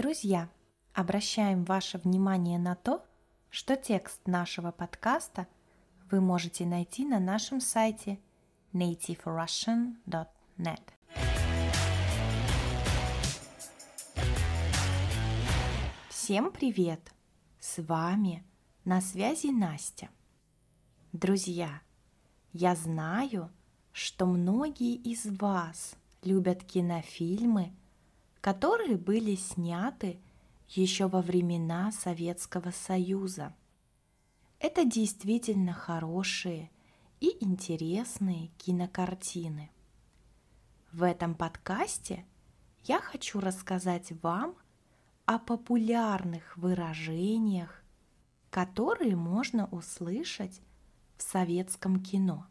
Друзья, обращаем ваше внимание на то, что текст нашего подкаста вы можете найти на нашем сайте nativerussian.net. Всем привет! С вами на связи Настя. Друзья, я знаю, что многие из вас любят кинофильмы, которые были сняты еще во времена Советского Союза. Это действительно хорошие и интересные кинокартины. В этом подкасте я хочу рассказать вам о популярных выражениях, которые можно услышать в советском кино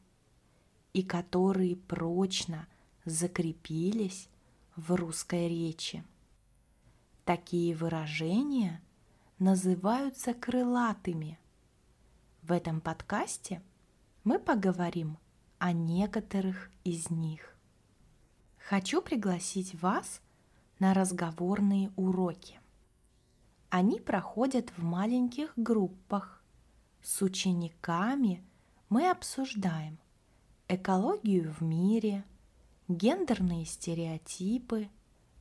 и которые прочно закрепились в русской речи. Такие выражения называются крылатыми. В этом подкасте мы поговорим о некоторых из них. Хочу пригласить вас на разговорные уроки. Они проходят в маленьких группах. С учениками мы обсуждаем экологию в мире, гендерные стереотипы,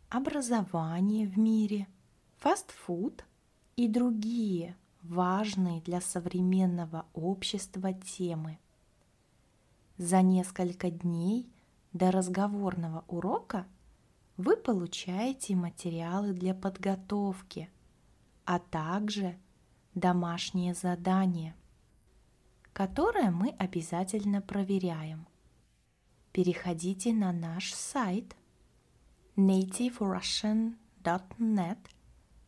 образование в мире, фастфуд и другие важные для современного общества темы. За несколько дней до разговорного урока вы получаете материалы для подготовки – а также домашнее задание, которое мы обязательно проверяем. Переходите на наш сайт nativerussian.net,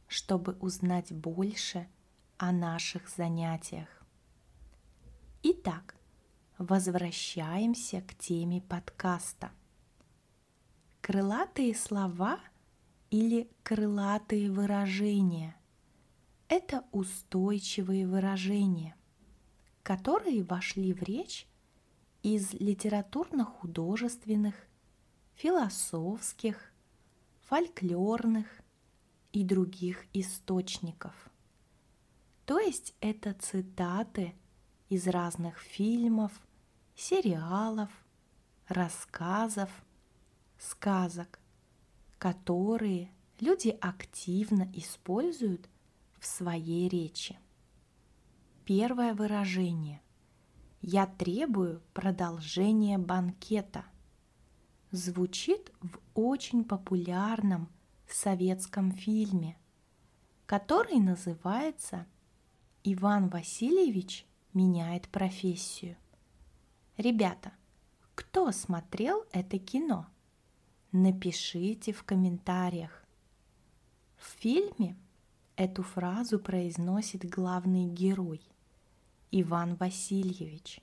чтобы узнать больше о наших занятиях. Итак, возвращаемся к теме подкаста. Крылатые слова или крылатые выражения это устойчивые выражения, которые вошли в речь из литературно-художественных, философских, фольклорных и других источников. То есть это цитаты из разных фильмов, сериалов, рассказов, сказок, которые люди активно используют – в своей речи. Первое выражение «Я требую продолжения банкета» звучит в очень популярном советском фильме, который называется «Иван Васильевич меняет профессию». Ребята, кто смотрел это кино? Напишите в комментариях. В фильме Эту фразу произносит главный герой Иван Васильевич.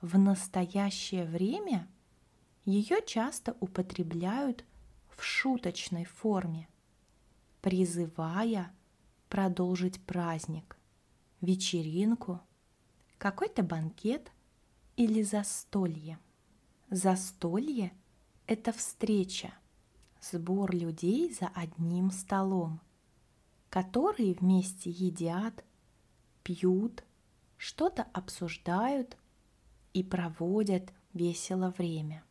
В настоящее время ее часто употребляют в шуточной форме, призывая продолжить праздник, вечеринку, какой-то банкет или застолье. Застолье – это встреча, сбор людей за одним столом – которые вместе едят, пьют, что-то обсуждают и проводят весело время.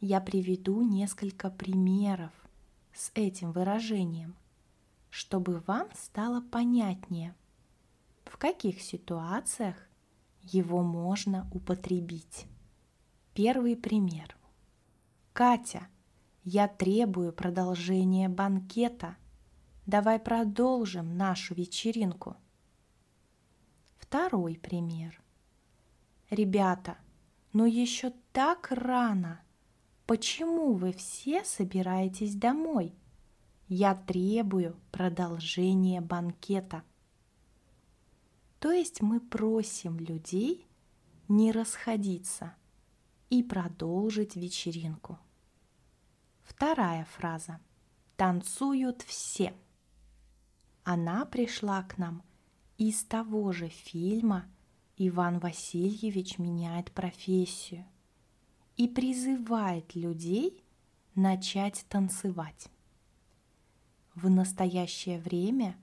Я приведу несколько примеров с этим выражением, чтобы вам стало понятнее, в каких ситуациях его можно употребить. Первый пример. Катя, я требую продолжения банкета – Давай продолжим нашу вечеринку. Второй пример. Ребята, ну еще так рано. Почему вы все собираетесь домой? Я требую продолжения банкета. То есть мы просим людей не расходиться и продолжить вечеринку. Вторая фраза. Танцуют все. Она пришла к нам из того же фильма «Иван Васильевич меняет профессию» и призывает людей начать танцевать. В настоящее время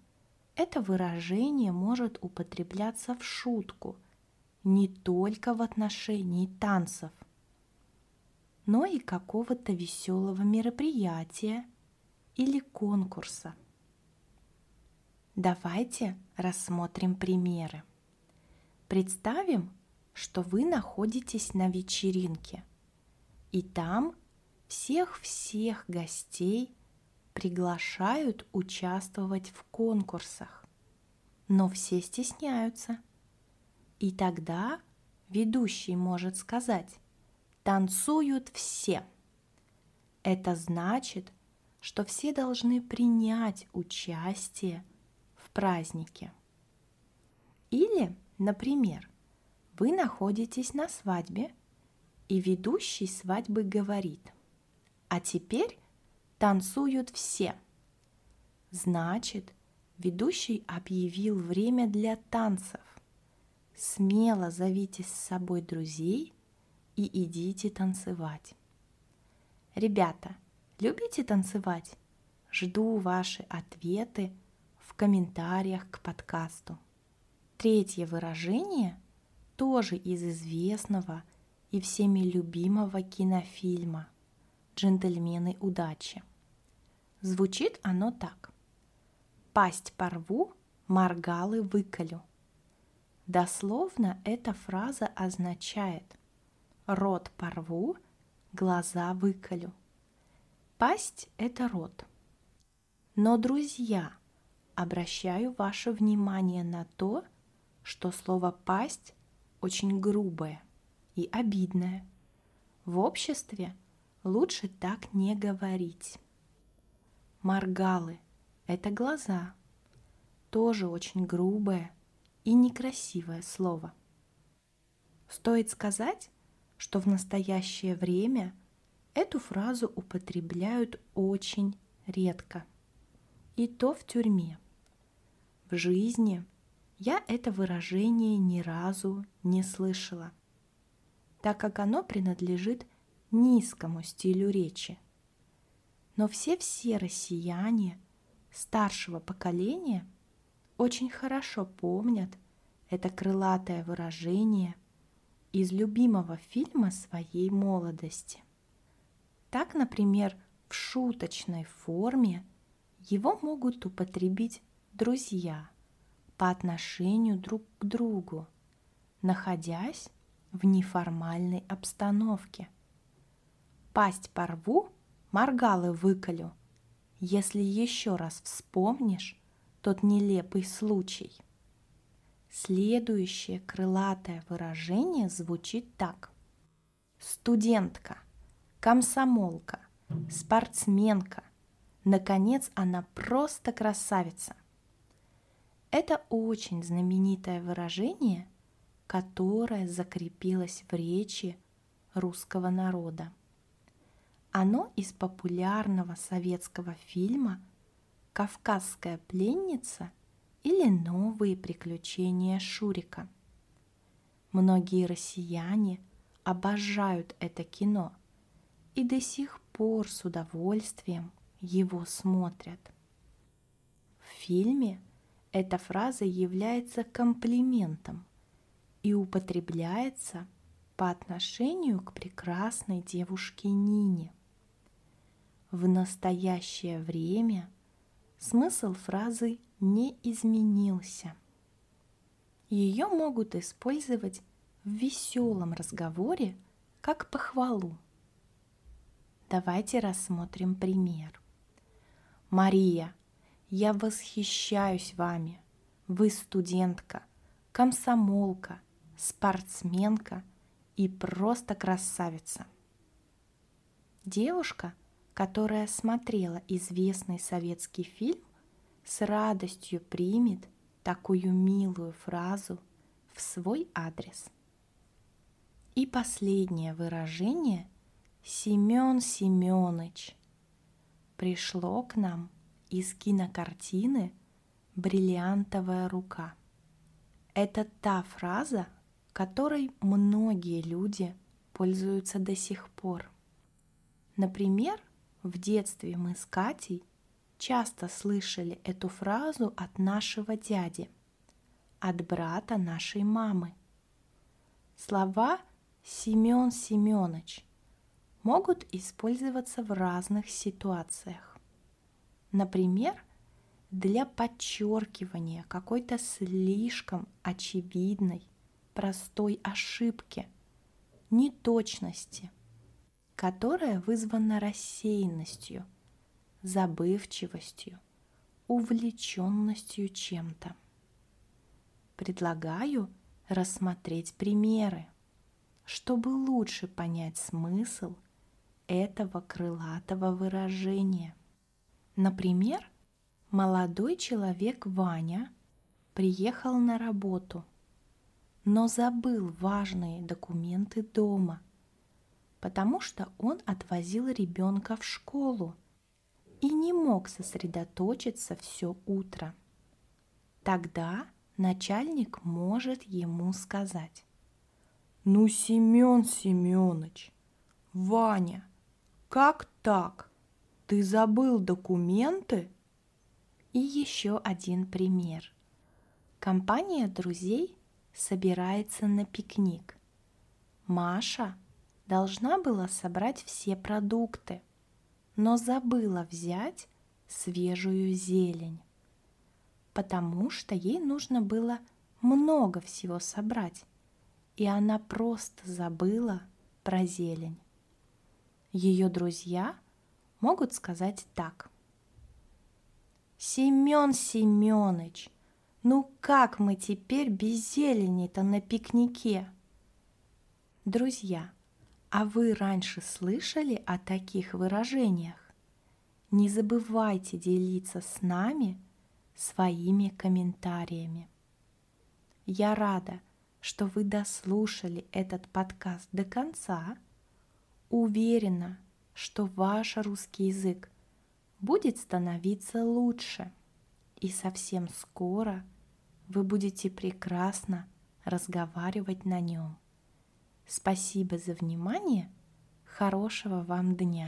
это выражение может употребляться в шутку не только в отношении танцев, но и какого-то веселого мероприятия или конкурса. Давайте рассмотрим примеры. Представим, что вы находитесь на вечеринке, и там всех-всех гостей приглашают участвовать в конкурсах, но все стесняются. И тогда ведущий может сказать «танцуют все». Это значит, что все должны принять участие празднике. Или, например, вы находитесь на свадьбе, и ведущий свадьбы говорит, а теперь танцуют все. Значит, ведущий объявил время для танцев. Смело зовите с собой друзей и идите танцевать. Ребята, любите танцевать? Жду ваши ответы в комментариях к подкасту. Третье выражение тоже из известного и всеми любимого кинофильма «Джентльмены удачи». Звучит оно так. «Пасть порву, моргалы выколю». Дословно эта фраза означает «рот порву, глаза выколю». Пасть – это рот. Но, друзья, обращаю ваше внимание на то, что слово «пасть» очень грубое и обидное. В обществе лучше так не говорить. Моргалы – это глаза, тоже очень грубое и некрасивое слово. Стоит сказать, что в настоящее время эту фразу употребляют очень редко, и то в тюрьме. В жизни – я это выражение ни разу не слышала, так как оно принадлежит низкому стилю речи. Но все-все россияне старшего поколения очень хорошо помнят это крылатое выражение из любимого фильма своей молодости. Так, например, в шуточной форме его могут употребить друзья – по отношению друг к другу, находясь в неформальной обстановке. Пасть порву, моргалы выколю, если еще раз вспомнишь тот нелепый случай. Следующее крылатое выражение звучит так. Студентка, комсомолка, спортсменка. Наконец, она просто красавица. Это очень знаменитое выражение, которое закрепилось в речи русского народа. Оно из популярного советского фильма «Кавказская пленница» или «Новые приключения Шурика». Многие россияне обожают это кино и до сих пор с удовольствием его смотрят. В фильме – эта фраза является комплиментом и употребляется по отношению к прекрасной девушке Нине. В настоящее время смысл фразы не изменился. Ее могут использовать в веселом разговоре как похвалу. Давайте рассмотрим пример. Мария, я восхищаюсь вами. Вы студентка, комсомолка, спортсменка и просто красавица. Девушка, которая смотрела известный советский фильм, с радостью примет такую милую фразу в свой адрес. И последнее выражение Семен Семенович пришло к нам из кинокартины «Бриллиантовая рука». Это та фраза, которой многие люди пользуются до сих пор. Например, в детстве мы с Катей часто слышали эту фразу от нашего дяди, от брата нашей мамы. Слова Семен Семенович могут использоваться в разных ситуациях. Например, для подчеркивания какой-то слишком очевидной, простой ошибки, неточности, которая вызвана рассеянностью, забывчивостью, увлеченностью чем-то. Предлагаю рассмотреть примеры, чтобы лучше понять смысл этого крылатого выражения. Например, молодой человек Ваня приехал на работу, но забыл важные документы дома, потому что он отвозил ребенка в школу и не мог сосредоточиться все утро. Тогда начальник может ему сказать, «Ну, Семен Семенович, Ваня, как так? Ты забыл документы?» И еще один пример. Компания друзей собирается на пикник. Маша должна была собрать все продукты, но забыла взять свежую зелень, потому что ей нужно было много всего собрать, и она просто забыла про зелень. Ее друзья могут сказать так. Семен Семенович, ну как мы теперь без зелени-то на пикнике? Друзья, а вы раньше слышали о таких выражениях? Не забывайте делиться с нами своими комментариями. Я рада, что вы дослушали этот подкаст до конца. Уверена, что ваш русский язык будет становиться лучше. И совсем скоро вы будете прекрасно разговаривать на нем. Спасибо за внимание. Хорошего вам дня!